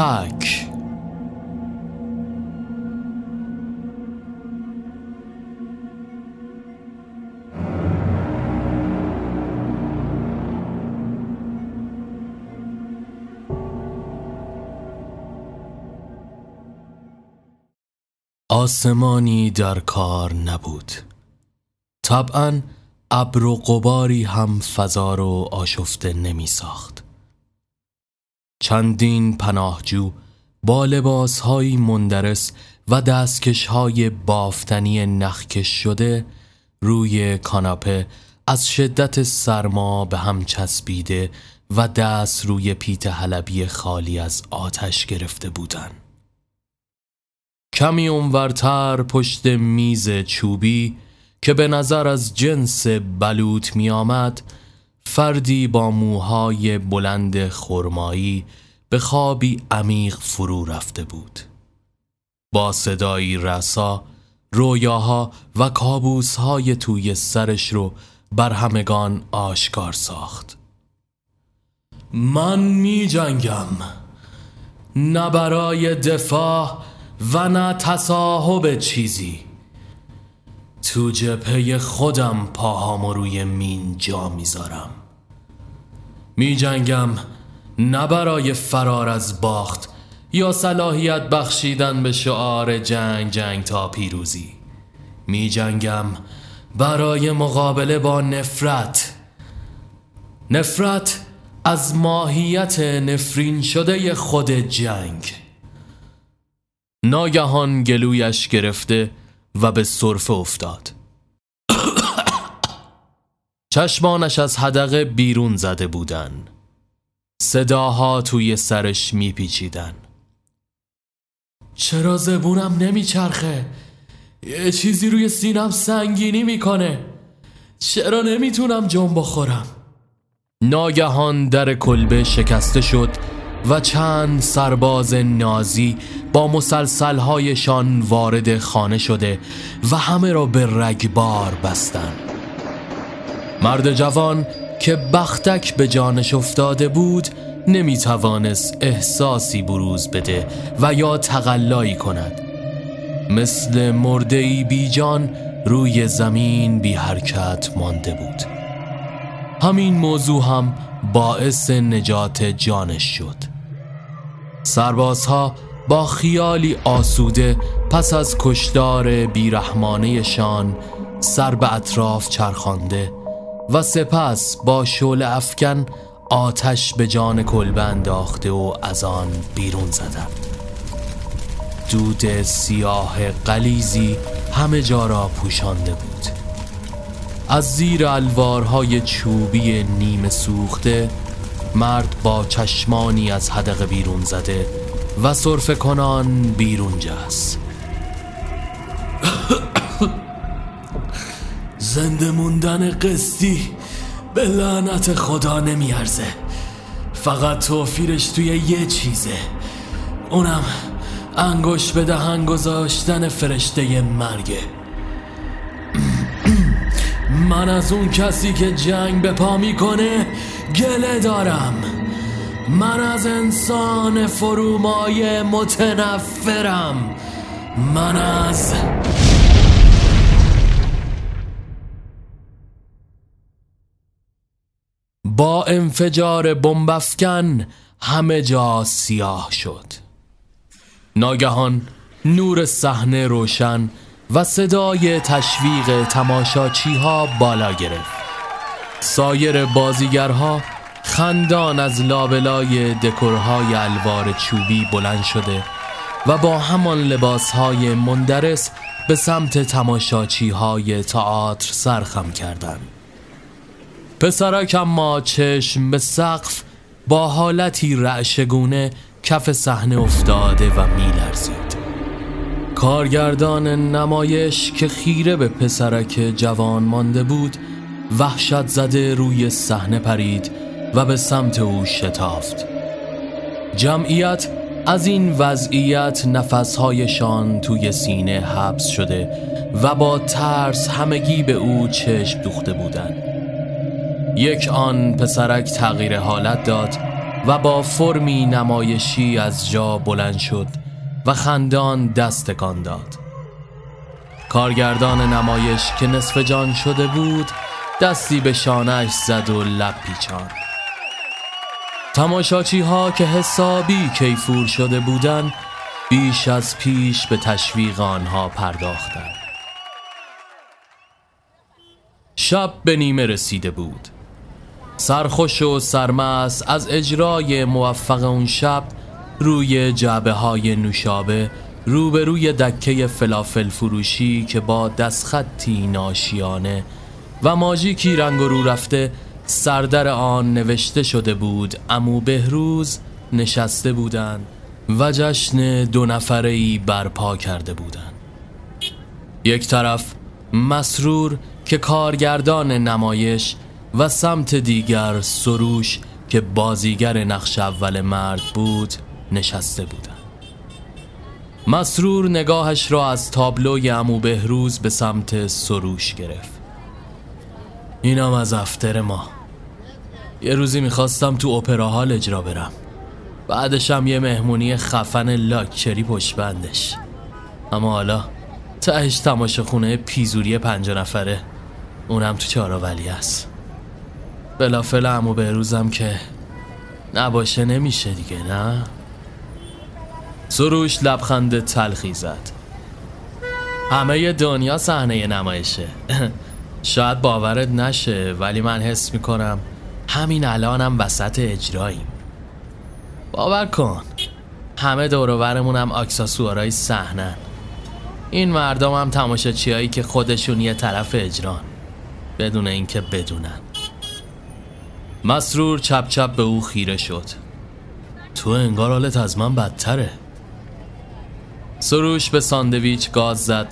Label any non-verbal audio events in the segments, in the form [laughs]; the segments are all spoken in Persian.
تک. آسمانی در کار نبود. طبعا ابر و قباری هم فضا رو آشفته نمی ساخت چندین پناهجو با لباسهایی مندرس و دستکشهای بافتنی نخکش شده روی کاناپه از شدت سرما به هم چسبیده و دست روی پیت حلبی خالی از آتش گرفته بودند. کمی اونورتر پشت میز چوبی که به نظر از جنس بلوط می آمد فردی با موهای بلند خرمایی به خوابی عمیق فرو رفته بود. با صدایی رسا رویاها و کابوسهای توی سرش رو بر همگان آشکار ساخت. من می جنگم نه برای دفاع و نه تصاحب چیزی. تو جپه خودم پاهامو روی مین جا می‌ذارم. می جنگم نه برای فرار از باخت یا صلاحیت بخشیدن به شعار جنگ جنگ تا پیروزی. می جنگم برای مقابله با نفرت. نفرت از ماهیت نفرین شده خود جنگ. ناگهان گلویش گرفته و به صرفه افتاد. چشمانش از حدقه بیرون زده بودن. صداها توی سرش میپیچیدن. چرا زبونم نمیچرخه؟ یه چیزی روی سینم سنگینی می‌کنه. چرا نمی‌تونم جنب بخورم؟ ناگهان در کلبه شکسته شد. و چند سرباز نازی با مسلسلهایشان وارد خانه شده و همه را به رگبار بستن. مرد جوان که بختک به جانش افتاده بود نمی توانست احساسی بروز بده و یا تقلایی کند. مثل مردهی بی جان روی زمین بی حرکت مانده بود. همین موضوع هم باعث نجات جانش شد. سربازها با خیالی آسوده پس از کشدار بیرحمانهشان سر به اطراف چرخانده و سپس با شول افکن آتش به جان کلبه انداخته و از آن بیرون زدند. دود سیاه قلیزی همه جا را پوشانده بود. از زیر الوارهای چوبی نیمه سوخته مرد با چشمانی از حدقه بیرون زده و صرف کنان بیرون جست. [coughs] زنده موندن قسطی به لعنت خدا نمیارزه. فقط توفیرش توی یه چیزه. اونم انگوش به دهن گذاشتن فرشته مرگه. [coughs] من از اون کسی که جنگ به پا می‌کنه گله دارم. من از انسان فرومای متنفرم. من از با انفجار بمبافکن همه جا سیاه شد. ناگهان نور صحنه روشن و صدای تشویق تماشاچی ها بالا گرفت. سایر بازیگرها خندان از لابلای دکورهای الوار چوبی بلند شده و با همان لباسهای مندرس به سمت تماشاچی های تئاتر سرخم کردند. پسرک اما چشم به سقف با حالتی رعشگونه کف صحنه افتاده و میلرزید کارگردان نمایش که خیره به پسرک جوان مانده بود وحشت زده روی صحنه پرید و به سمت او شتافت. جمعیت از این وضعیت نفسهایشان توی سینه حبس شده و با ترس همگی به او چشم دوخته بودند. یک آن پسرک تغییر حالت داد و با فرمی نمایشی از جا بلند شد و خندان دست تکان داد. کارگردان نمایش که نصف جان شده بود دستی به شانش زد و لب پیچان تماشاچی ها که حسابی کیفور شده بودند بیش از پیش به تشویق آنها پرداختند. شب به نیمه رسیده بود. سرخوش و سرمس از اجرای موفق اون شب روی جعبه های نوشابه روبروی دکه فلافل فروشی که با دستخطی ناشیانه و ماژیکی رنگ رو رفته سردر آن نوشته شده بود. امو بهروز نشسته بودند و جشن دو نفره ای برپا کرده بودند. یک طرف مسرور که کارگردان نمایش و سمت دیگر سروش که بازیگر نقش اول مرد بود نشسته بودند. مسرور نگاهش را از تابلوی امو بهروز به سمت سروش گرفت. اینم از افتر ما. یه روزی می‌خواستم تو اپرا اجرا برم. بعدشم یه مهمونی خفن لاکچری پشت بندش اما حالا تهش تماشا خونه پیزوری پنج نفره. اونم تو چهارآولی است بلافل امو بهروزم که نباشه نمیشه دیگه نه؟ سروش لبخند تلخی زد. همه دنیا صحنه نمایشه. [laughs] شاید باورت نشه ولی من حس می‌کنم همین الانم وسط اجراییم. باور کن همه دوروبرمون هم اکساسوارای صحنه این مردم هم تماشاچیایی که خودشون یه طرف اجران بدون اینکه بدونن. مسرور چپ چپ به او خیره شد. تو انگار حالت از من بدتره. سروش به ساندویچ گاز زد.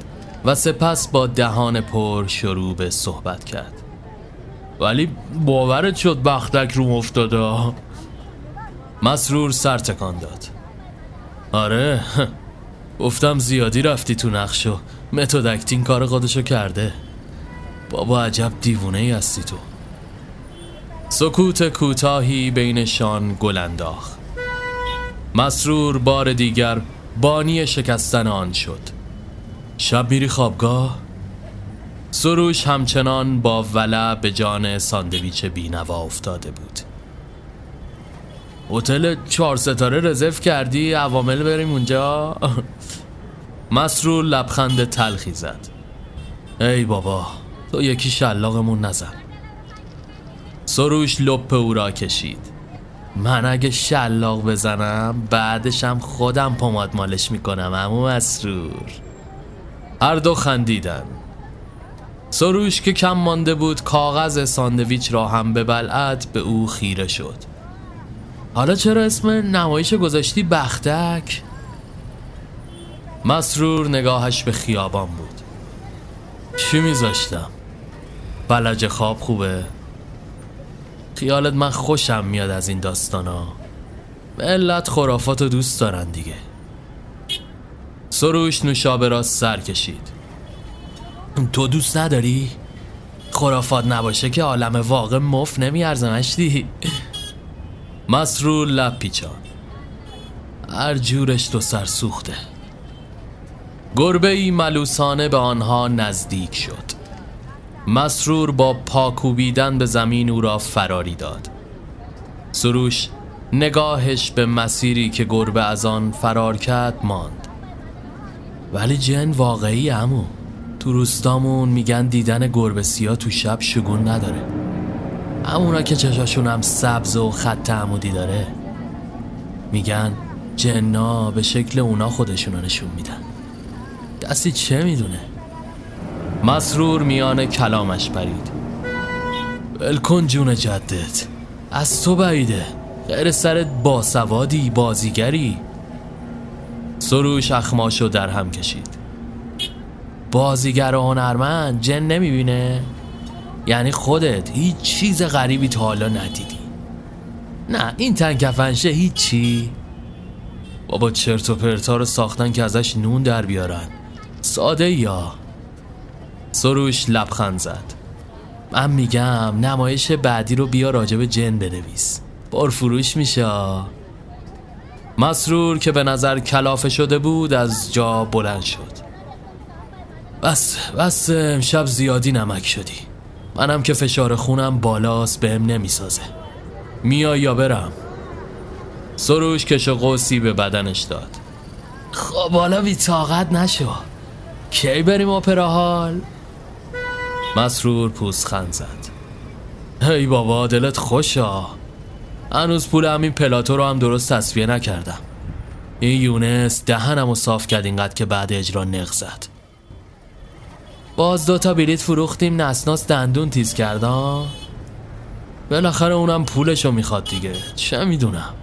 و سپس با دهان پر شروع به صحبت کرد. ولی باورت شد بختک رو افتاده؟ مسرور سر تکان داد. آره گفتم زیادی رفتی تو نقش و متد اکتین کار خودشو کرده. بابا عجب دیوونه ای هستی تو. سکوت کوتاهی بینشان گل انداخت. مسرور بار دیگر بانی شکستن آن شد. شب میری خوابگاه؟ سروش همچنان با ولع به جان ساندویچ بینوا افتاده بود. هتل چهار ستاره رزرو کردی؟ عوامل بریم اونجا؟ [laughs] مسرور لبخند تلخی زد. ای بابا تو یکی شلاقمون نزن. سروش لپ او را کشید. من اگه شلاق بزنم بعدشم خودم پماد مالش می‌کنم امو مسرور. هر دو خندیدن سروش که کم مانده بود کاغذ ساندویچ را هم به بلعت به او خیره شد حالا چرا اسم نمایش گذاشتی بختک؟ مسرور نگاهش به خیابان بود چی میذاشتم؟ بلج خواب خوبه؟ خیالت من خوشم میاد از این داستانا ملت خرافات رو دوست دارن دیگه سروش نوشابه را سر کشید. تو دوست نداری؟ خرافات نباشه که عالم واقع مف نمیارزه مشتی مسرور لب پیچان هر جورش تو سر سوخته. گربه ای ملوسانه به آنها نزدیک شد. مسرور با پاکوبیدن به زمین او را فراری داد. سروش نگاهش به مسیری که گربه از آن فرار کرد ماند. ولی جن واقعی امو تو روستامون میگن دیدن گربه سیا تو شب شگون نداره. همونا که چشاشون هم سبز و خط عمودی داره میگن جنا به شکل اونا خودشونو نشون میدن. دستی چه می‌دونه؟ مسرور میان کلامش پرید. بلکن جون جدت. از تو بعیده. غیر سرت باسوادی بازیگری. سروش اخماشو در هم کشید. بازیگر و هنرمند جن نمی‌بینه؟ یعنی خودت هیچ چیز غریبی تا حالا ندیدی. نه این تنکفنشه هیچی. بابا چرت و پرتا رو ساختن که ازش نون در بیارن. ساده یا سروش لبخند زد. من میگم نمایش بعدی رو بیا راجب جن بنویس. پرفروش میشه مسرور که به نظر کلافه شده بود از جا بلند شد. بس بس امشب زیادی نمک شدی. منم که فشار خونم بالاست بهم نمی‌سازه. میای یا برم؟ سروش کش قوسی به بدنش داد. خب حالا بی طاقت نشو. کی بریم اپرا حال مسرور پوزخند زد. هی بابا دلت خوشا. هنوز پول همین پلاتو رو هم درست تصفیه نکردم. این یونس دهنم و صاف کرد اینقدر که بعد اجرا نق زد. باز دوتا بلیت فروختیم نسناس دندون تیز کردم بالاخره اونم پولشو می‌خواد دیگه. چه می‌دونم.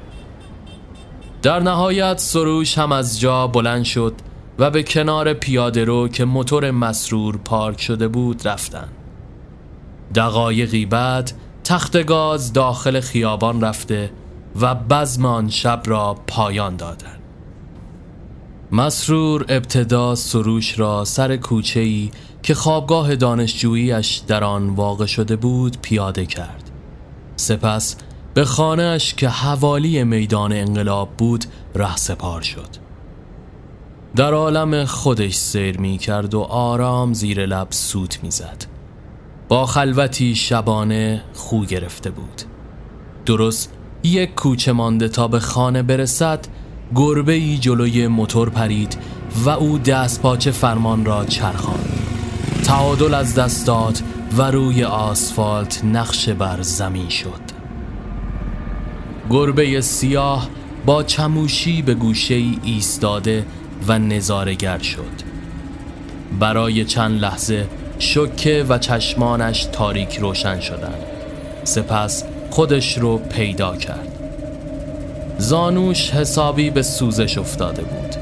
در نهایت سروش هم از جا بلند شد و به کنار پیاده رو که موتور مسرور پارک شده بود رفتن. دقایقی بعد تخت گاز داخل خیابان رفته و بزم آن شب را پایان دادند. مسرور ابتدا سروش را سر کوچه ای که خوابگاه دانشجوییش در آن واقع شده بود پیاده کرد. سپس به خانهش که حوالی میدان انقلاب بود ره سپار شد. در عالم خودش سیر می کرد و آرام زیر لب سوت می زد با خلوتی شبانه خو گرفته بود. درست یک کوچه مانده تا به خانه برسد گربه ای جلوی موتور پرید و او دست پاچه فرمان را چرخاند. تعادل از دست داد و روی آسفالت نقش بر زمین شد. گربه سیاه با چموشی به گوشه ای ایستاده و نظارگر شد. برای چند لحظه شکه و چشمانش تاریک روشن شدند. سپس خودش رو پیدا کرد. زانوش حسابی به سوزش افتاده بود.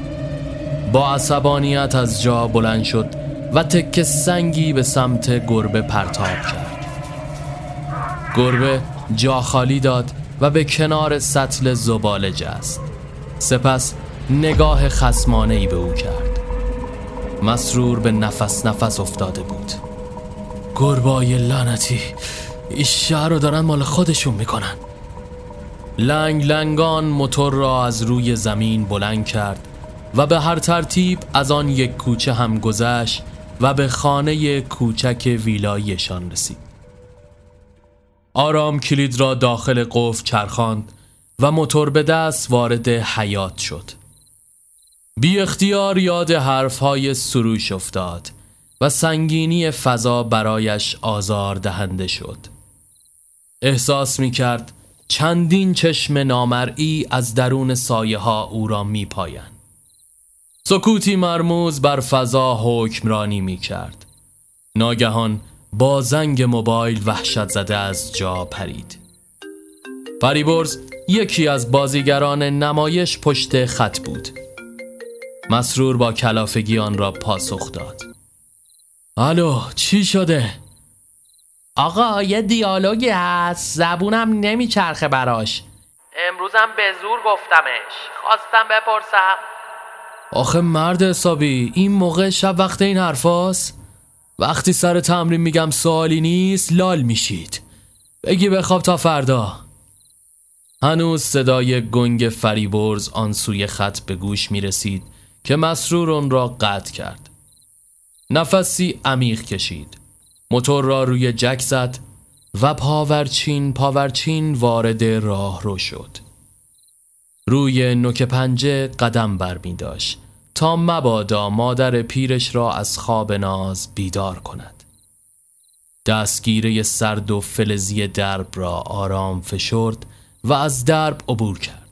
با عصبانیت از جا بلند شد و تک سنگی به سمت گربه پرتاب کرد. گربه جا خالی داد و به کنار سطل زباله جست سپس نگاه خسمانه ای به او کرد. مسرور به نفس نفس افتاده بود. گربای لعنتی این شهر رو دارن مال خودشون می‌کنن. لنگ لنگان موتور را از روی زمین بلند کرد و به هر ترتیب از آن یک کوچه هم گذشت و به خانه کوچک ویلایشان رسید. آرام کلید را داخل قفل چرخاند و موتور به دست وارد حیات شد. بی اختیار یاد حرفهای سروش افتاد و سنگینی فضا برایش آزار دهنده شد. احساس می کرد چندین چشم نامرئی از درون سایه ها او را می پاین. سکوتی مرموز بر فضا حکمرانی می کرد ناگهان با زنگ موبایل وحشت زده از جا پرید. فریبرز یکی از بازیگران نمایش پشت خط بود. مسرور با کلافگی آن را پاسخ داد. الو چی شده؟ آقا یه دیالوگی هست. زبونم نمیچرخه براش. امروزم به زور گفتمش. خواستم بپرسم. آخه مرد حسابی این موقع شب وقت این حرفاست؟ وقتی سر تمرین میگم سوالی نیست لال میشید. بگی بخواب تا فردا. هنوز صدای گنگ فریبرز آن سوی خط به گوش می‌رسید. که مسرور اون را قطع کرد. نفسی عمیق کشید. موتور را روی جک زد و پاورچین پاورچین وارد راه رو شد. روی نوک پنجه قدم بر می داشت تا مبادا مادر پیرش را از خواب ناز بیدار کند. دستگیره سرد و فلزی درب را آرام فشرد و از درب عبور کرد.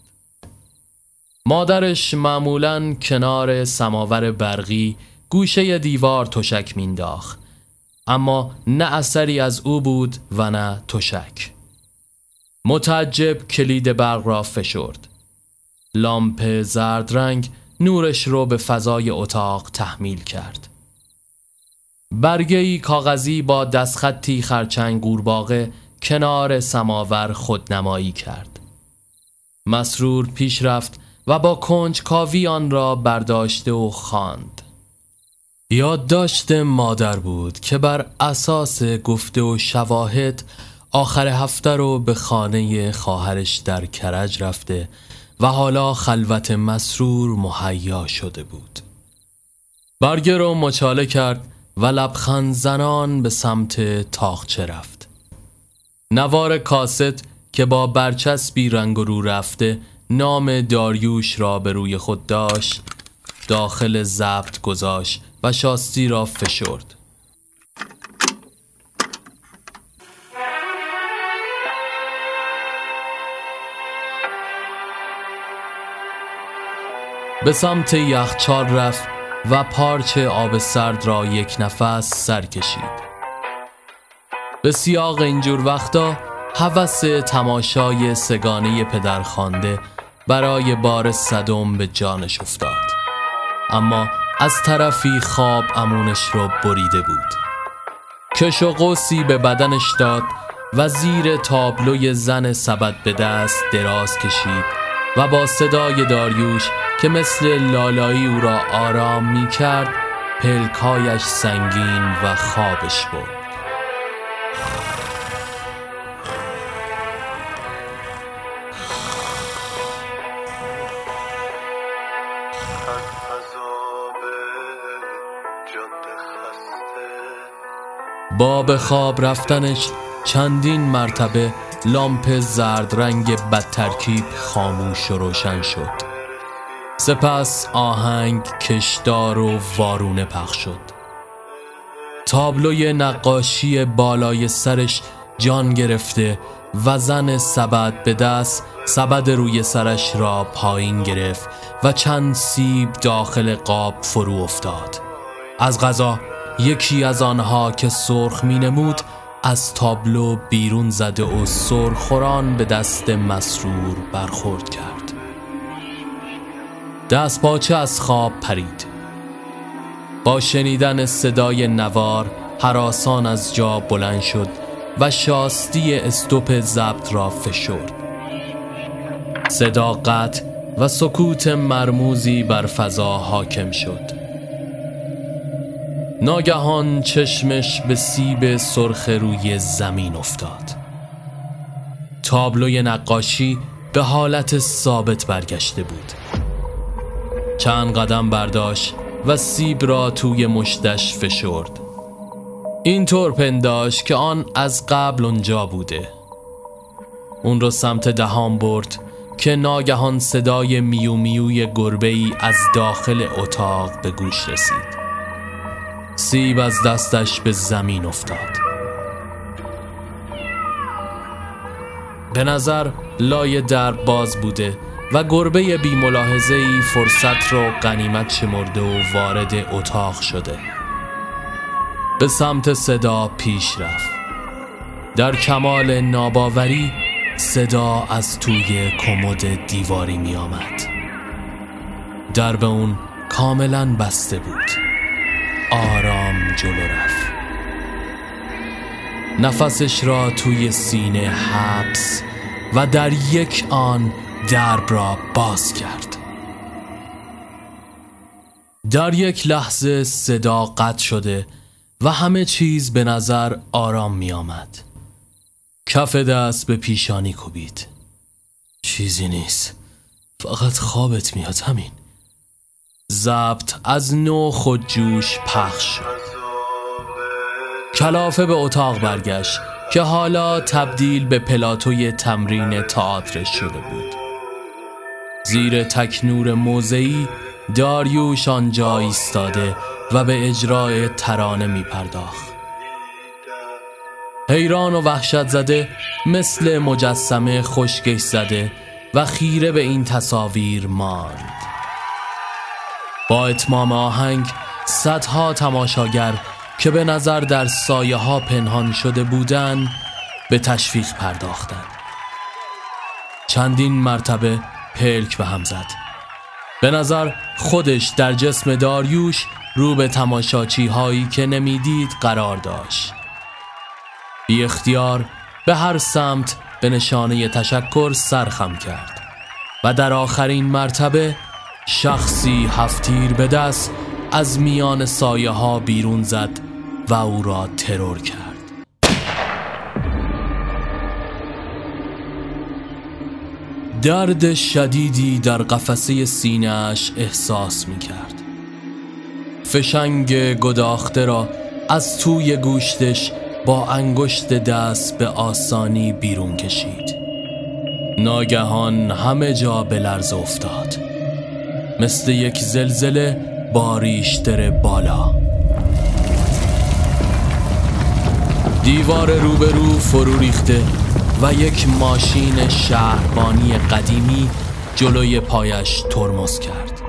مادرش معمولا کنار سماور برقی گوشه دیوار تشک مینداخت اما نه اثری از او بود و نه تشک. متعجب کلید برق را فشرد. لامپ زرد رنگ نورش رو به فضای اتاق تحمیل کرد. برگهی کاغذی با دستخطی خرچنگ گورباغه کنار سماور خودنمایی کرد. مسرور پیش رفت و با کنج کاوی آن را برداشته و خواند. یادداشت مادر بود که بر اساس گفته و شواهد آخر هفته رو به خانه خواهرش در کرج رفته و حالا خلوت مسرور مهیا شده بود برگه رو مچاله کرد و لبخند زنان به سمت تاخچه رفت نوار کاست که با برچسبی رنگ رو رفته نام داریوش را به روی خود داشت داخل ضبط گذاشت و شاستی را فشرد. به سمت یخچال رفت و پارچه آب سرد را یک نفس سر کشید. به سیاق اینجور وقتا هوس تماشای سگانه پدرخوانده برای بار صدم به جانش افتاد. اما از طرفی خواب امونش رو بریده بود. کش و قوسی به بدنش داد و زیر تابلوی زن سبد به دست دراز کشید و با صدای داریوش که مثل لالایی او را آرام می کرد پلکایش سنگین و خوابش بود با به خواب رفتنش چندین مرتبه لامپ زرد رنگ بدترکیب خاموش و روشن شد. سپس آهنگ کشدار و وارونه پخش شد. تابلوی نقاشی بالای سرش جان گرفته و زن سبد به دست سبد روی سرش را پایین گرفت و چند سیب داخل قاب فرو افتاد. از غذا یکی از آنها که سرخ می نمود از تابلو بیرون زده و سرخوران به دست مسرور برخورد کرد. دست پاچه از خواب پرید. با شنیدن صدای نوار حراسان از جا بلند شد و شاستی استوپ ضبط را فشرد. صداقت و سکوت مرموزی بر فضا حاکم شد. ناگهان چشمش به سیب سرخ روی زمین افتاد. تابلوی نقاشی به حالت ثابت برگشته بود. چند قدم برداشت و سیب را توی مشتش فشرد. اینطور پنداش که آن از قبل اونجا بوده. اون رو سمت دهان برد که ناگهان صدای میو میوی گربه ای از داخل اتاق به گوش رسید. سیب از دستش به زمین افتاد. به نظر لای در باز بوده و گربه بی ملاحظه ای فرصت را غنیمت شمرده و وارد اتاق شده. به سمت صدا پیش رفت. در کمال ناباوری صدا از توی کمد دیواری می آمد به اون کاملا بسته بود. آرام جلو رفت. نفسش را توی سینه حبس و در یک آن درب را باز کرد. در یک لحظه صدا قطع شده و همه چیز به نظر آرام می آمد. کف دست به پیشانی کوبید. چیزی نیست. فقط خوابت میاد همین. زبط از نو خود جوش پخش شد. کلافه به اتاق برگشت که حالا تبدیل به پلاتوی تمرین تئاتر شده بود. زیر تکنور موزعی داریوش آنجا ایستاده و به اجرای ترانه می پرداخت حیران و وحشت زده مثل مجسمه خشکش زده و خیره به این تصاویر ماند. با اتمام آهنگ صدها تماشاگر که به نظر در سایه ها پنهان شده بودند به تشویق پرداختند. چندین مرتبه پلک به هم زد. به نظر خودش در جسم داریوش رو به تماشاچی هایی که نمی‌دید قرار داشت. بی اختیار به هر سمت به نشانه تشکر سرخم کرد و در آخرین مرتبه شخصی هفتیر به دست از میان سایه ها بیرون زد و او را ترور کرد. درد شدیدی در قفسه سینهاش احساس می کرد فشنگ گداخته را از توی گوشتش با انگشت دست به آسانی بیرون کشید. ناگهان همه جا بلرز افتاد. مثل یک زلزله باریشتر بالا. دیوار روبرو فرو ریخته و یک ماشین شهربانی قدیمی جلوی پایش ترمز کرد.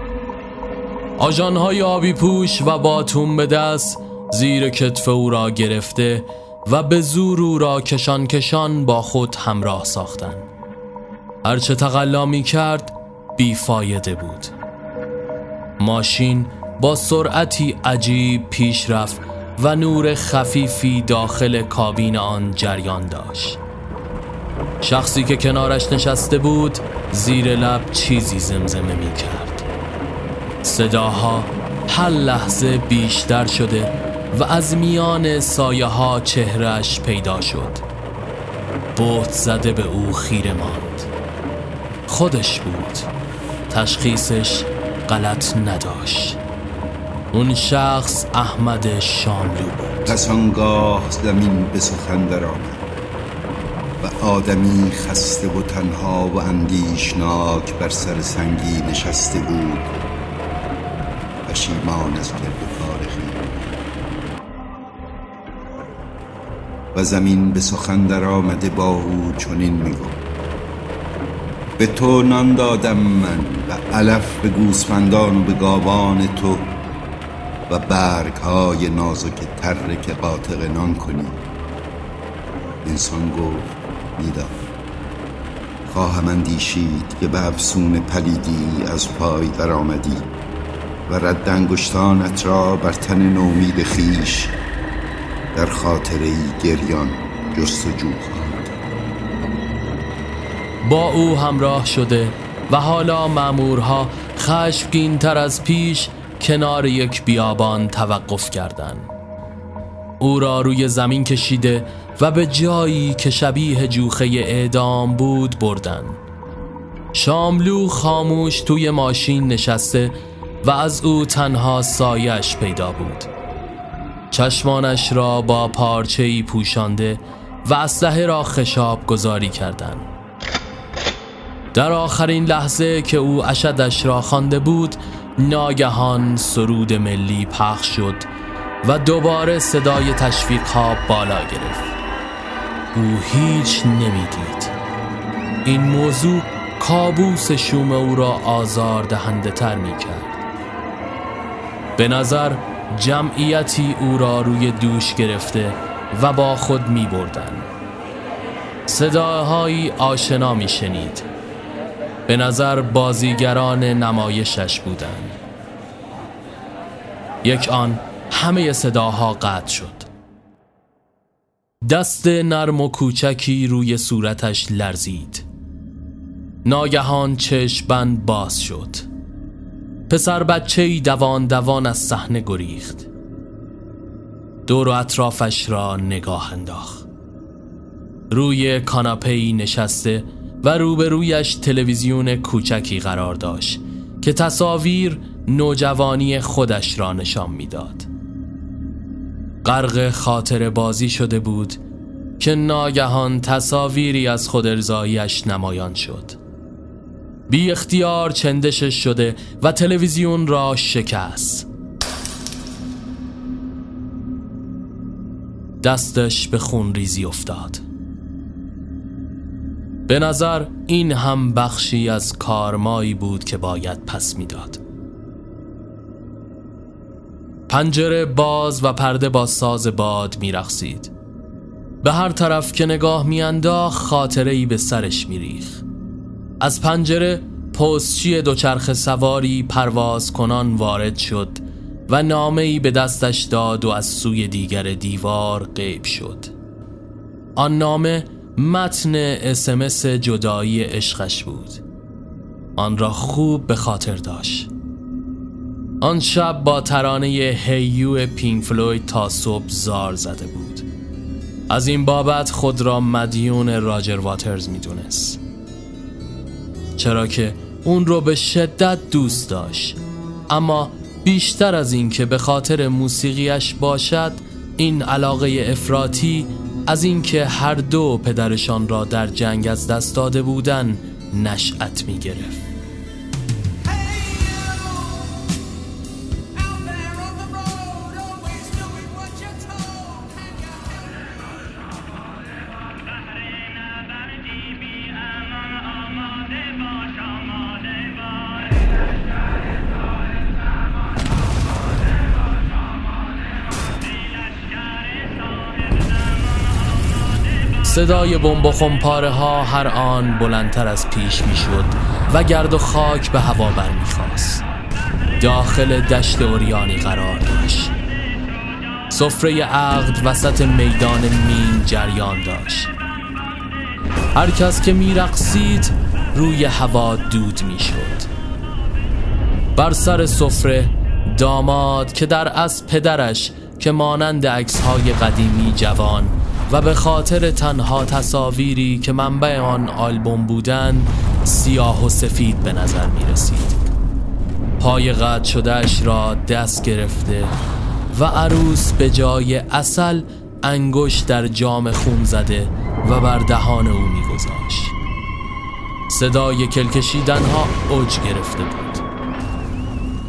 آژانهای آبی پوش و باتون به دست زیر کتف او را گرفته و به زور او را کشان کشان با خود همراه ساختند. هرچه تقلا می کرد بیفایده بود. ماشین با سرعتی عجیب پیش رفت و نور خفیفی داخل کابین آن جریان داشت. شخصی که کنارش نشسته بود زیر لب چیزی زمزمه می کرد. صداها هر لحظه بیشتر شده و از میان سایه ها چهرش پیدا شد. بوت زده به او خیره ماند. خودش بود. تشخیصش غلط نداشت. اون شخص احمد شاملو بود. پس آنگاه زمین به سخن در آمد و آدمی خسته و تنها و اندیشناک بر سر سنگی نشسته بود. پشیمان از کرد فارغی. و زمین به سخن در آمده با او چنین می‌گفت. به تو نان دادم من و علف به گوسفندان و به گاوان تو و برگ های نازک تره که قاطق نان کنی. انسان گفت میدم خواهم اندیشید که به افسون پلیدی از پای در آمدی و رد انگشتانت را بر تن نومید خیش در خاطره گریان جستجو خواهد با او همراه شده و حالا مامورها خشمگین تر از پیش کنار یک بیابان توقف کردند. او را روی زمین کشیده و به جایی که شبیه جوخه اعدام بود بردن شاملو خاموش توی ماشین نشسته و از او تنها سایش پیدا بود چشمانش را با پارچه‌ای پوشانده و اسلحه را خشاب گذاری کردند. در آخرین لحظه که او اشدش را خوانده بود ناگهان سرود ملی پخش شد و دوباره صدای تشویق ها بالا گرفت. او هیچ نمی‌دید. این موضوع کابوس شوم او را آزار دهنده تر می کرد به نظر جمعیتی او را روی دوش گرفته و با خود می بردن صداهایی آشنا می شنید به نظر بازیگران نمایشش بودند. یک آن همه صداها قطع شد. دست نرم و کوچکی روی صورتش لرزید. ناگهان چشم باز شد. پسر بچه دوان دوان از صحنه گریخت. دور و اطرافش را نگاه انداخت. روی کاناپه‌ای نشسته و روبرویش تلویزیون کوچکی قرار داشت که تصاویر نوجوانی خودش را نشان می‌داد. غرق خاطر بازی شده بود که ناگهان تصاویری از خود ارزایش نمایان شد. بی اختیار چندشش شده و تلویزیون را شکست. دستش به خون ریزی افتاد. به نظر این هم بخشی از کارمایی بود که باید پس می‌داد. پنجره باز و پرده با ساز باد میرخسید به هر طرف که نگاه میانداخت خاطره ای به سرش میریخ از پنجره پستچی دوچرخ سواری پرواز کنان وارد شد و نامه ای به دستش داد و از سوی دیگر دیوار غیب شد. آن نامه متن اسمس جدایی عشقش بود. آن را خوب به خاطر داشت. آن شب با ترانه هیو پینگ فلوید تا صبح زار زده بود. از این بابت خود را مدیون راجر واترز می‌دونست. چرا که اون رو به شدت دوست داشت. اما بیشتر از اینکه به خاطر موسیقیش باشد این علاقه افراطی از اینکه هر دو پدرشان را در جنگ از دست داده بودن نشأت می گرفت صدای بمب و ها هر آن بلندتر از پیش می‌شد و گرد و خاک به هوا برمیخواست داخل دشت اوریانی قرار داشت. سفره عقد وسط میدان مین جریان داشت. هر کس که میرقصید روی هوا دود می‌شد. بر سر سفره داماد که در از پدرش که مانند عکس های قدیمی جوان و به خاطر تنها تصاویری که منبع آن آلبوم بودن سیاه و سفید به نظر می رسید پای قطع شدهش را دست گرفته و عروس به جای اصل انگوش در جام خون زده و بر دهان او میگذاشت. صدای کلکشیدن ها اوج گرفته بود.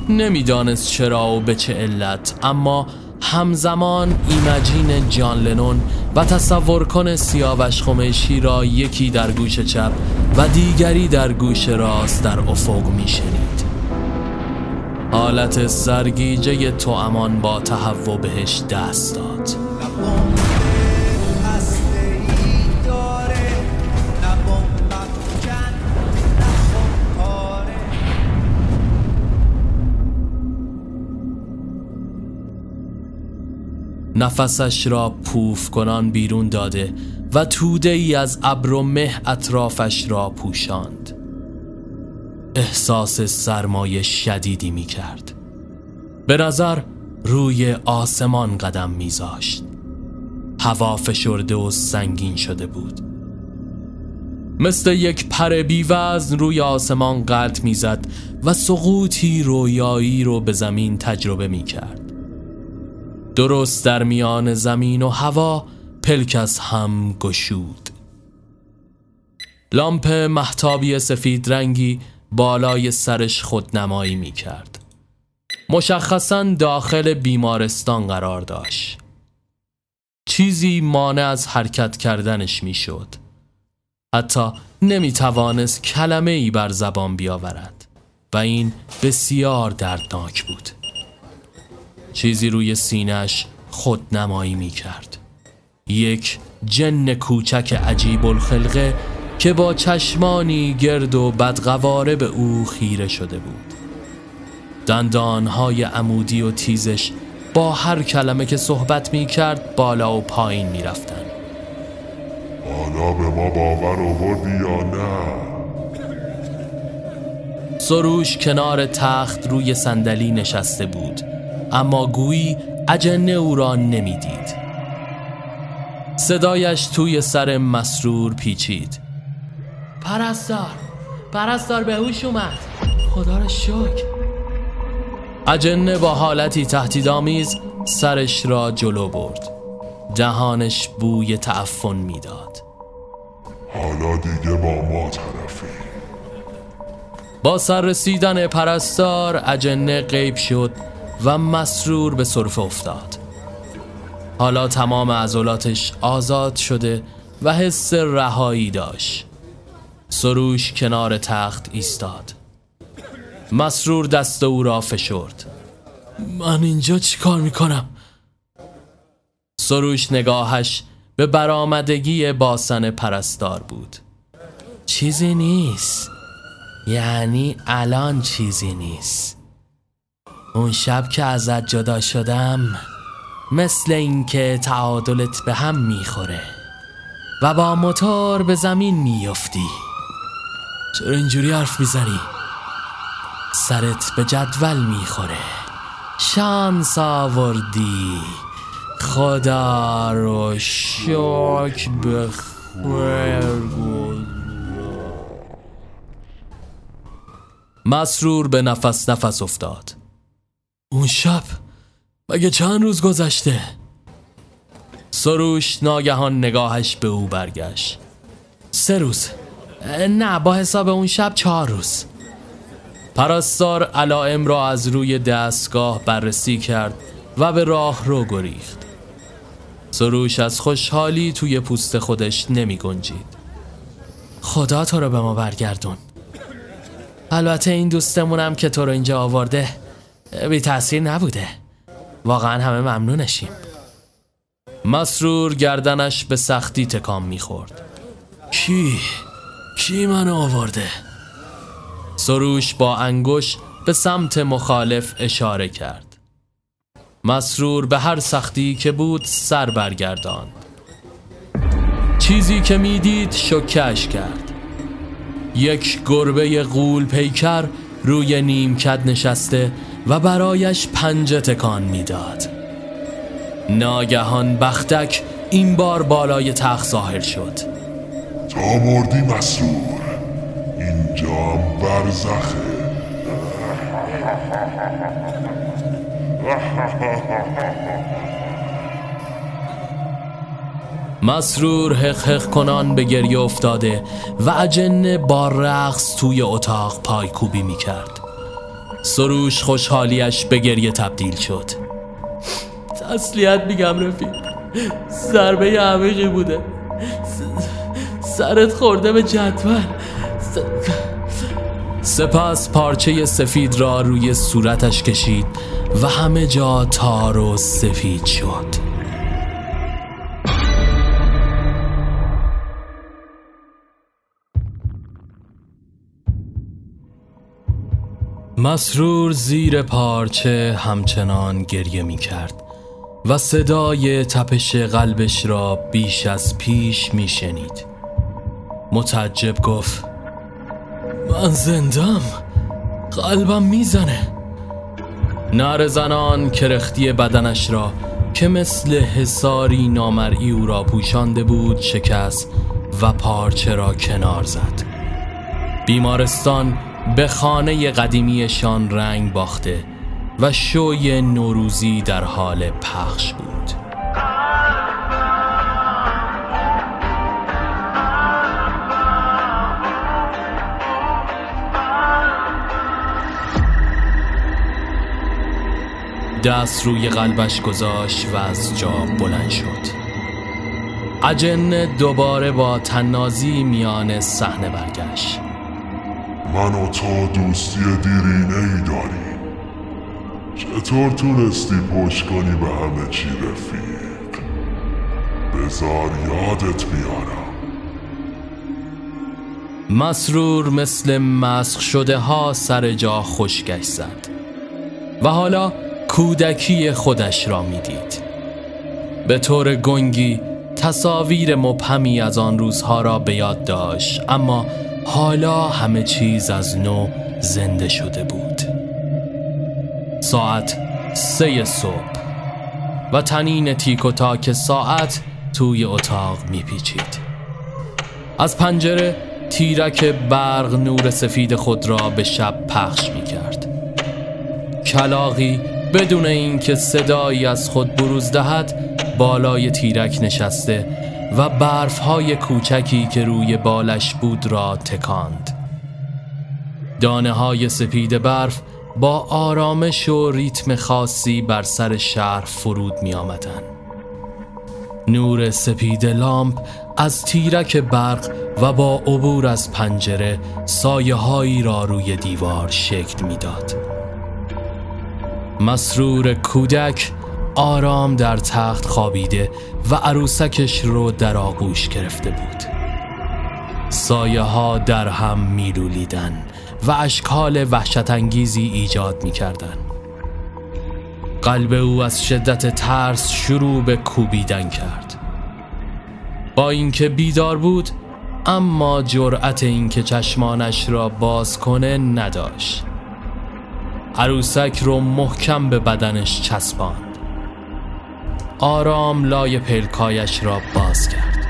نمی‌دانست چرا و به چه علت اما همزمان ایمجین جان لنون و تصور کن سیاوش خمشی را یکی در گوش چپ و دیگری در گوش راست در افق میشنید حالت سرگیجه تو امان با تهوع بهش دست داد. نفسش را پوف کنان بیرون داده و توده ای از ابر و مه اطرافش را پوشاند. احساس سرمایه شدیدی می کرد به نظر روی آسمان قدم میذاشت. هوا فشرده و سنگین شده بود. مثل یک پر بیوزن روی آسمان قلط می‌زد و سقوطی رویایی رو به زمین تجربه می کرد درست در میان زمین و هوا پلکس هم گشود. لامپ محتابی سفید رنگی بالای سرش خودنمایی می کرد مشخصا داخل بیمارستان قرار داشت. چیزی مانع از حرکت کردنش می‌شد. حتی نمی توانست کلمه ای بر زبان بیاورد و این بسیار دردناک بود. چیزی روی سینش خود نمایی می کرد یک جن کوچک عجیب الخلقه که با چشمانی گرد و بدقواره به او خیره شده بود دندانهای عمودی و تیزش با هر کلمه که صحبت می کرد بالا و پایین می رفتن. حالا به ما باور آوردی یا نه؟ سروش کنار تخت روی صندلی نشسته بود اما گویی اجنه او را نمی‌دید. صدایش توی سر مسرور پیچید. پرستار پرستار به هوش اومد. خدا را شکر. اجنه با حالتی تهدیدآمیز سرش را جلو برد. دهانش بوی تعفن می‌داد. حالا دیگه با ما طرفی. با سر رسیدن پرستار اجنه غیب شد. و مسرور به صرف افتاد. حالا تمام عضلاتش آزاد شده و حس رهایی داشت. سروش کنار تخت ایستاد. مسرور دست او را فشرد. من اینجا چی کار می‌کنم؟ سروش نگاهش به برآمدگی باسن پرستار بود. چیزی نیست. یعنی الان چیزی نیست. اون شب که ازت جدا شدم مثل اینکه تعادلت به هم می‌خوره و با موتور به زمین میفتی چرا اینجوری حرف می‌زنی؟ سرت به جدول می‌خوره. شانس آوردی. خدا رو شک بخیر مسرور به نفس نفس افتاد. اون شب مگه چند روز گذشته؟ سروش ناگهان نگاهش به او برگشت. سه روز. نه با حساب اون شب چهار روز. پرستار علائم را از روی دستگاه بررسی کرد و به راه رو گریخت. سروش از خوشحالی توی پوست خودش نمی گنجید. خدا تو رو به ما برگردون. البته این دوستمونم که تو رو اینجا آورده بی تاثیر نبوده. واقعا همه ممنونشیم. مسرور گردنش به سختی تکام می‌خورد. کی؟ کی من آورده؟ سروش با انگوش به سمت مخالف اشاره کرد. مسرور به هر سختی که بود سر برگرداند. چیزی که می‌دید شکش کرد. یک گربه غول پیکر روی نیمکت نشسته و برایش پنجه تکان می‌داد. ناگهان بختک این بار بالای تخت ظاهر شد. تا مردی مسرور. اینجا هم برزخه. مسرور حق حق کنان به گریه افتاده و اجنه با رقص توی اتاق پایکوبی می کرد سروش خوشحالیش به گریه تبدیل شد. تسلیت میگم رفیق ضربه عمیقی بوده. سرت خورده به جدول. سپس پارچه سفید را روی صورتش کشید و همه جا تار و سفید شد. مسرور زیر پارچه همچنان گریه می کرد و صدای تپش قلبش را بیش از پیش می شنید. متعجب گفت من زندم قلبم می‌زنه. نر زنان کرختی بدنش را که مثل حساری نامرئی او را پوشانده بود شکست و پارچه را کنار زد. بیمارستان به خانه قدیمیشان رنگ باخته و شوی نوروزی در حال پخش بود. دست روی قلبش گذاشت و از جا بلند شد. اجن دوباره با تنازی میان صحنه برگشت. من و تو دوستی دیرینه ای داریم چطور تونستی پشت کنی به همه چی رفیق؟ بزار یادت بیارم. مسرور مثل مسخ شده ها سر جا خشکش زد و حالا کودکی خودش را می‌دید. به طور گنگی تصاویر مبهمی از آن روزها را به یاد داشت اما حالا همه چیز از نو زنده شده بود. ساعت سه صبح. و تنین تیک و تاک ساعت توی اتاق میپیچید. از پنجره تیرک برق نور سفید خود را به شب پخش می‌کرد. کلاقی بدون اینکه صدایی از خود بروز دهد بالای تیرک نشسته و برف های کوچکی که روی بالش بود را تکاند دانه های سپید برف با آرامش و ریتم خاصی بر سر شهر فرود می آمدن. نور سپید لامپ از تیرک برق و با عبور از پنجره سایه هایی را روی دیوار شکل می‌داد. مسرور کودک آرام در تخت خوابیده و عروسکش رو در آغوش گرفته بود. سایه ها در هم میلولیدن و اشکال وحشت انگیزی ایجاد می‌کردن. قلب او از شدت ترس شروع به کوبیدن کرد. با اینکه بیدار بود اما جرأت اینکه چشمانش را باز کنه نداشت. عروسک رو محکم به بدنش چسباند. آرام لای پلکایش را باز کرد.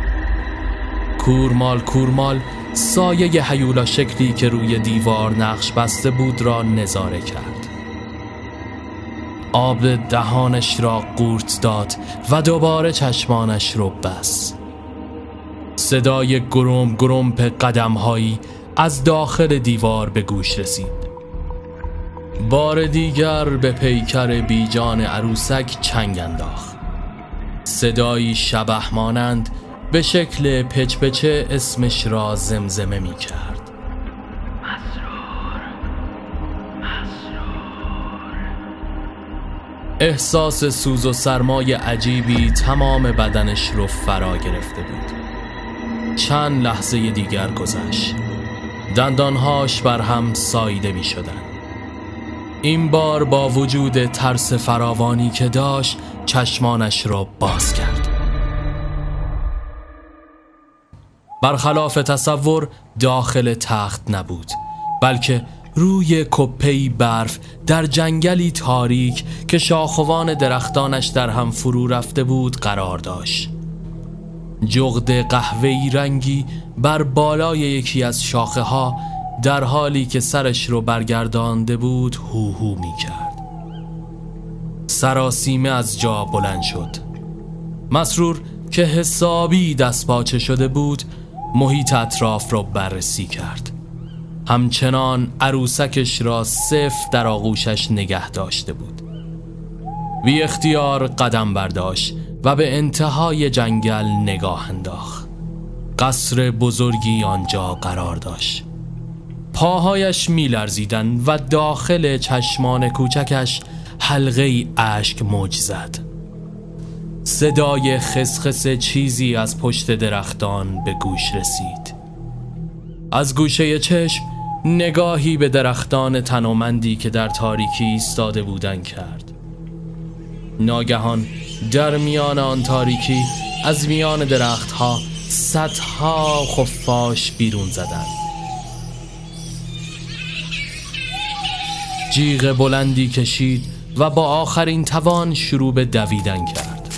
کورمال کورمال سایه هیولا شکلی که روی دیوار نقش بسته بود را نظاره کرد. آب دهانش را قورت داد و دوباره چشمانش رو بس صدای گروم گرومپ قدمهایی از داخل دیوار به گوش رسید. بار دیگر به پیکر بیجان عروسک چنگ انداخت. صدایی شبه مانند به شکل پچپچه اسمش را زمزمه می کرد. احساس سوز و سرمای عجیبی تمام بدنش رو فرا گرفته بود. چند لحظه دیگر گذشت. دندانهاش بر هم سایده می شدن. این بار با وجود ترس فراوانی که داشت چشمانش را باز کرد. برخلاف تصور داخل تخت نبود بلکه روی کپی برف در جنگلی تاریک که شاخوان درختانش در هم فرو رفته بود قرار داشت. جغد قهوه‌ای رنگی بر بالای یکی از شاخه ها در حالی که سرش رو برگردانده بود هوهو می کرد سراسیمه از جا بلند شد. مسرور که حسابی دست باچه شده بود محیط اطراف را بررسی کرد. همچنان عروسکش را صف در آغوشش نگه داشته بود. بی اختیار قدم برداشت و به انتهای جنگل نگاه انداخت. قصر بزرگی آنجا قرار داشت. پاهایش میلرزیدند و داخل چشمان کوچکش حلقه اشک موج زد. صدای خسخس چیزی از پشت درختان به گوش رسید. از گوشه چشم نگاهی به درختان تنومندی که در تاریکی ایستاده بودن کرد. ناگهان در میان آن تاریکی از میان درختها صدها خفاش بیرون زدند. جیغ بلندی کشید و با آخرین توان شروع به دویدن کرد.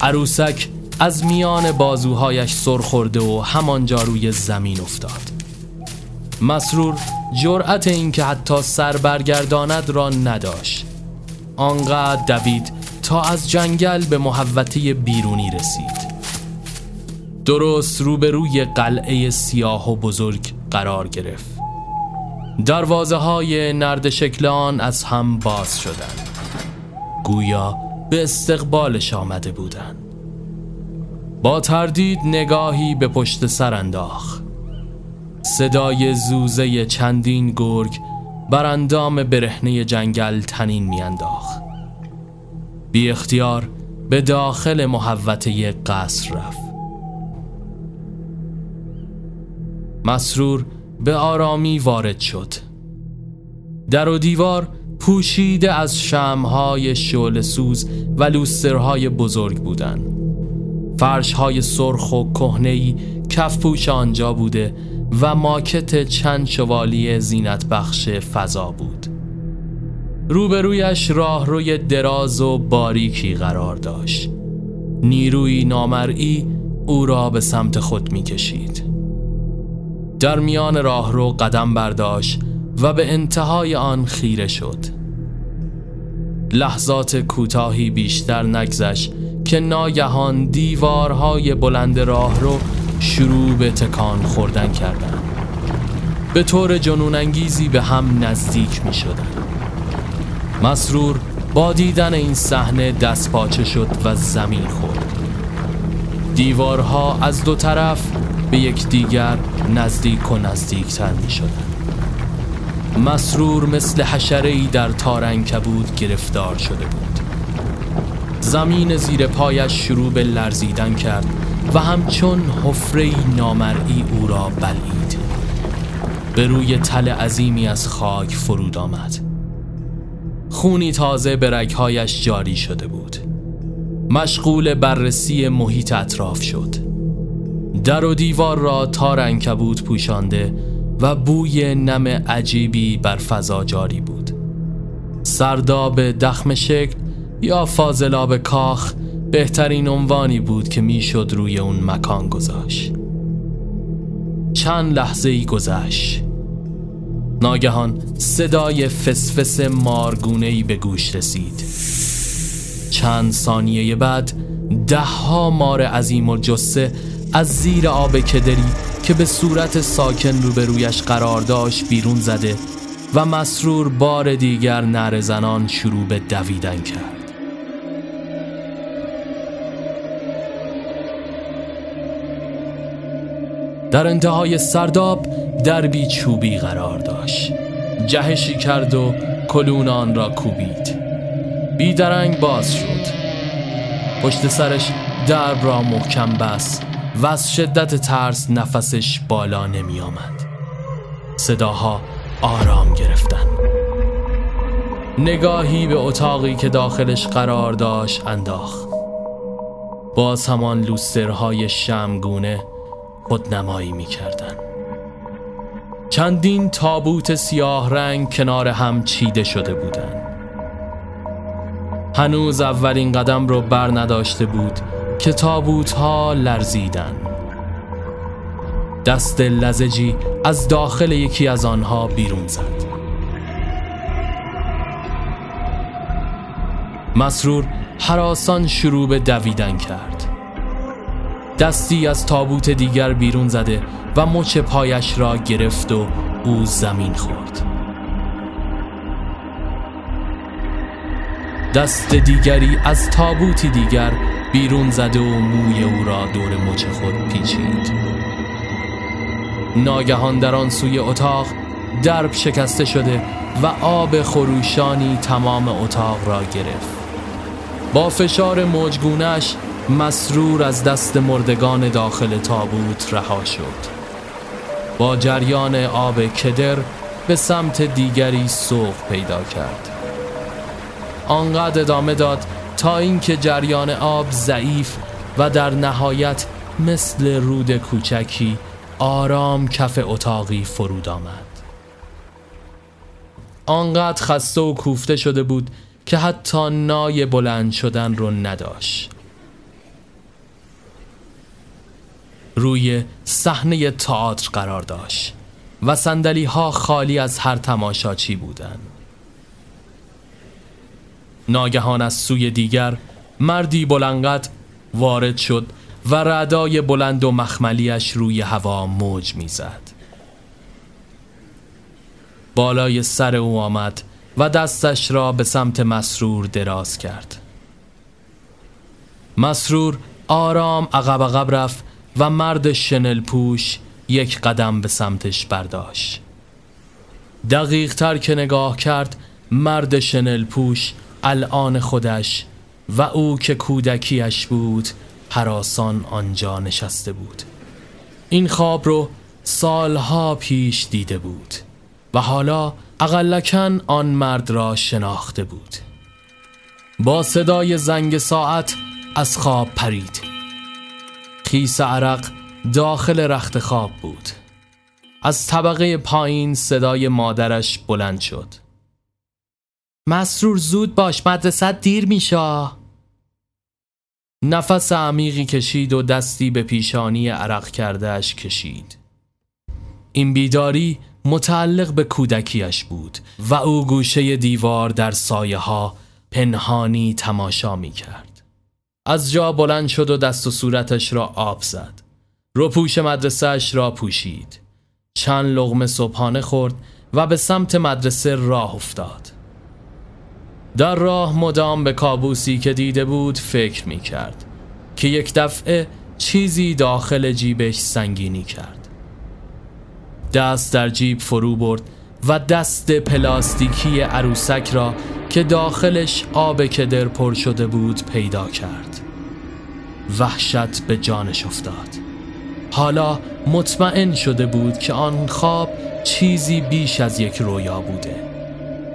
عروسک از میان بازوهایش سر خورده و همانجا روی زمین افتاد. مسرور جرأت اینکه حتی سر برگرداند را نداشت. آنقدر دوید تا از جنگل به محوطه بیرونی رسید. درست روبروی قلعه سیاه و بزرگ قرار گرفت. دروازه های نرد شکلان از هم باز شدند. گویا به استقبالش آمده بودند. با تردید نگاهی به پشت سر انداخت. صدای زوزه چندین گرگ بر اندام برهنه جنگل تنین میانداخت. بی اختیار به داخل محوطه قصر رفت. مسرور به آرامی وارد شد. در و دیوار پوشیده از شمهای شعله سوز و لوسترهای بزرگ بودند فرشهای سرخ و کهنه‌ای کف پوش آنجا بوده و ماکت چند شوالی زینت بخش فضا بود. روبرویش راهروی دراز و باریکی قرار داشت. نیروی نامرئی او را به سمت خود می کشید در میان راهرو قدم برداشت و به انتهای آن خیره شد. لحظات کوتاهی بیشتر نگذشت که ناگهان دیوارهای بلند راهرو شروع به تکان خوردن کردند. به طور جنون انگیزی به هم نزدیک می شدن. مسرور با دیدن این صحنه دست پاچه شد و زمین خورد. دیوارها از دو طرف به یکدیگر نزدیک و نزدیکتر می شدن. مسرور مثل حشره در تار بود گرفتار شده بود. زمین زیر پایش شروع به لرزیدن کرد و همچون حفره نامرئی او را بلید به روی تل عظیمی از خاک فرود آمد. خونی تازه به رگهایش جاری شده بود. مشغول بررسی محیط اطراف شد. در و دیوار را تار انکبوت پوشانده و بوی نم عجیبی بر فضا جاری بود. سرداب دخم شکل یا فاضلاب کاخ بهترین عنوانی بود که می‌شد روی اون مکان گذاشت. چند لحظه ای گذشت. ناگهان صدای فسفس مارگونه ای به گوش رسید. چند ثانیه بعد ده ها مار عظیم الجسه از زیر آب کدری که به صورت ساکن روبرویش قرار داشت بیرون زده و مسرور بار دیگر نر زنان شروع به دویدن کرد. در انتهای سرداب دربی چوبی قرار داشت. جهشی کرد و کلون آن را کوبید. بیدرنگ باز شد. پشت سرش درب را محکم بست. و از شدت ترس نفسش بالا نمی آمد صداها آرام گرفتن نگاهی به اتاقی که داخلش قرار داشت انداخت باز همان لوسترهای شمگونه خودنمایی می کردن. چندین تابوت سیاه رنگ کنار هم چیده شده بودند. هنوز اولین قدم رو بر نداشته بود که تابوت ها لرزیدن. دست لزجی از داخل یکی از آنها بیرون زد. مسرور حراسان شروع به دویدن کرد. دستی از تابوت دیگر بیرون زده و مچ پایش را گرفت و او زمین خورد. دست دیگری از تابوتی دیگر بیرون زده و موی او را دور مچ خود پیچید. ناگهان در آن سوی اتاق درب شکسته شده و آب خروشانی تمام اتاق را گرفت. با فشار موجگونش مسرور از دست مردگان داخل تابوت رها شد. با جریان آب کدر به سمت دیگری سوق پیدا کرد. آنقدر ادامه داد تا اینکه جریان آب ضعیف و در نهایت مثل رود کوچکی آرام کف اتاقی فرود آمد آنقدر خسته و کوفته شده بود که حتی نای بلند شدن رو نداشت روی صحنه تئاتر قرار داشت و سندلی ها خالی از هر تماشاچی بودند. ناگهان از سوی دیگر مردی بلنگت وارد شد و رعدای بلند و مخملیش روی هوا موج می‌زد. بالای سر او آمد و دستش را به سمت مسرور دراز کرد. مسرور آرام عقب عقب رفت و مرد شنل پوش یک قدم به سمتش برداشت. دقیق تر که نگاه کرد مرد شنل پوش الان خودش و او که کودکیش بود حراسان آنجا نشسته بود. این خواب رو سالها پیش دیده بود و حالا اقلکن آن مرد را شناخته بود. با صدای زنگ ساعت از خواب پرید. خیس عرق داخل رخت خواب بود. از طبقه پایین صدای مادرش بلند شد. مسرور زود باش مدرسه دیر میشه نفس عمیقی کشید و دستی به پیشانی عرق کردهش کشید این بیداری متعلق به کودکیش بود و او گوشه دیوار در سایه ها پنهانی تماشا می کرد. از جا بلند شد و دست و صورتش را آب زد. روپوش مدرسهش را پوشید. چند لغمه صبحانه خورد و به سمت مدرسه راه افتاد. در راه مدام به کابوسی که دیده بود فکر می کرد که یک دفعه چیزی داخل جیبش سنگینی کرد. دست در جیب فرو برد و دست پلاستیکی عروسک را که داخلش آب کدر پر شده بود پیدا کرد. وحشت به جانش افتاد. حالا مطمئن شده بود که آن خواب چیزی بیش از یک رویا بوده.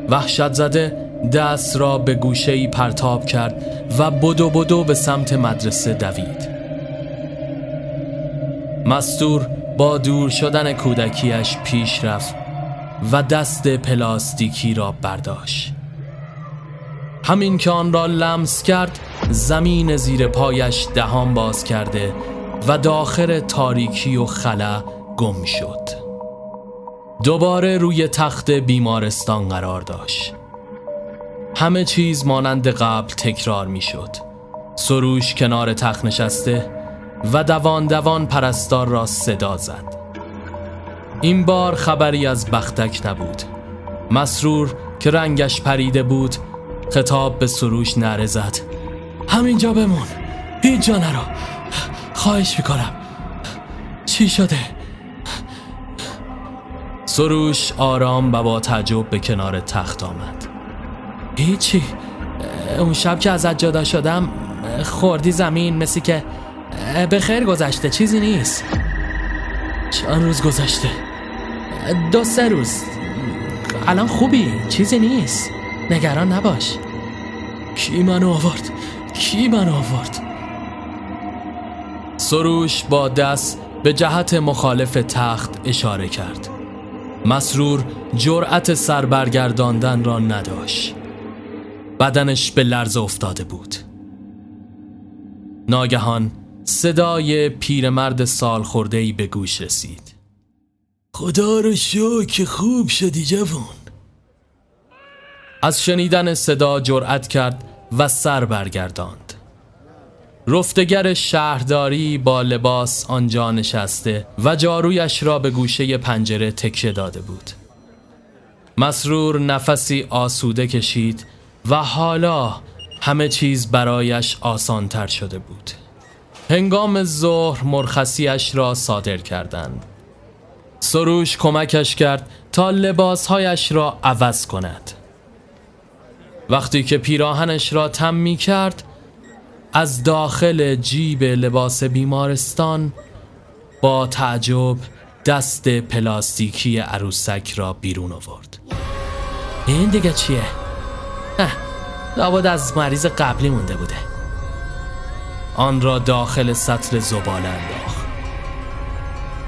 وحشت زده دست را به گوشه ای پرتاب کرد و بدو بدو به سمت مدرسه دوید. مستور با دور شدن کودکیش پیش رفت و دست پلاستیکی را برداشت. همین که آن را لمس کرد زمین زیر پایش دهان باز کرده و داخل تاریکی و خلا گم شد. دوباره روی تخت بیمارستان قرار داشت. همه چیز مانند قبل تکرار می شد سروش کنار تخت نشسته و دوان دوان پرستار را صدا زد. این بار خبری از بختک نبود. مسرور که رنگش پریده بود خطاب به سروش نره زد. همینجا بمون. هیچ جا خواهش می‌کنم. چی شده؟ سروش آرام و با تعجب به کنار تخت آمد. هیچی. اون شب که ازت جدا شدم خوردی زمین مثل که به خیر گذشته چیزی نیست. چند روز گذشته. دو سه روز. الان خوبی چیزی نیست. نگران نباش. کی منو آورد؟ کی منو آورد؟ سروش با دست به جهت مخالف تخت اشاره کرد. مسرور جرأت سربرگرداندن را نداشت. بدنش به لرز افتاده بود. ناگهان صدای پیرمرد سال خورده به گوش رسید. خدا رو شو که خوب شدی جوان. از شنیدن صدا جرأت کرد و سر برگرداند. رفتگر شهرداری با لباس آنجا نشسته و جارویش را به گوشه پنجره تکیه داده بود. مسرور نفسی آسوده کشید و حالا همه چیز برایش آسانتر شده بود. هنگام ظهر مرخصیش را صادر کردند. سروش کمکش کرد تا لباسهایش را عوض کند. وقتی که پیراهنش را تم می کرد از داخل جیب لباس بیمارستان با تعجب دست پلاستیکی عروسک را بیرون آورد. این دیگه چیه؟ لابد از مریض قبلی مونده بوده. آن را داخل سطل زباله انداخت.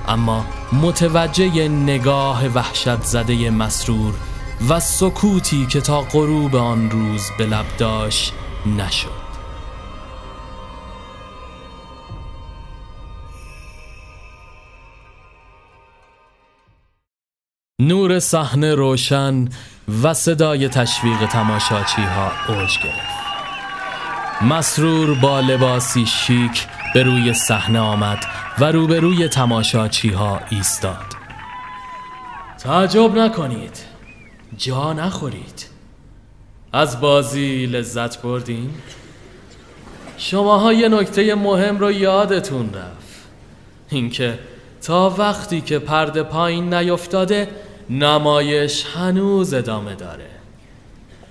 اما متوجه نگاه وحشت زده مسرور و سکوتی که تا غروب آن روز به لب داشت نشد. نور صحنه روشن و صدای تشویق تماشاچی ها اوج گرفت. مسرور با لباسی شیک به روی صحنه آمد و روبروی تماشاچی ها ایستاد. تعجب نکنید. جا نخورید. از بازی لذت بردین؟ شماها یه نکته مهم رو یادتون رفت. اینکه تا وقتی که پرده پایین نیفتاده نمایش هنوز ادامه داره.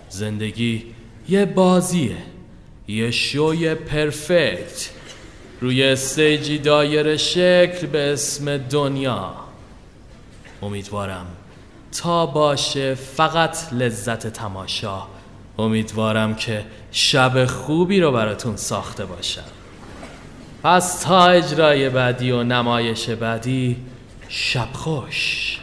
زندگی یه بازیه یه شوی پرفکت. روی استیجی دایر شکل به اسم دنیا. امیدوارم تا باشه فقط لذت تماشا. امیدوارم که شب خوبی رو براتون ساخته باشم. پس تا اجرای بعدی و نمایش بعدی شب خوش.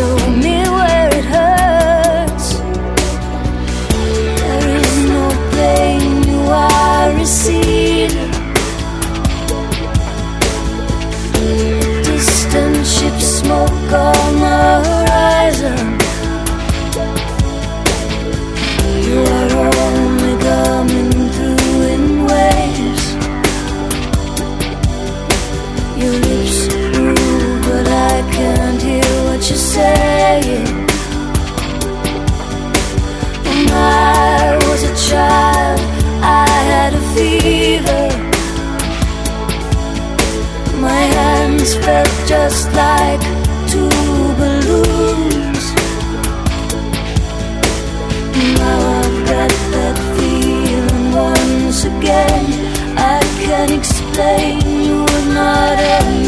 有没？like two balloons. Now I've got that feeling once again. I can't explain you were not.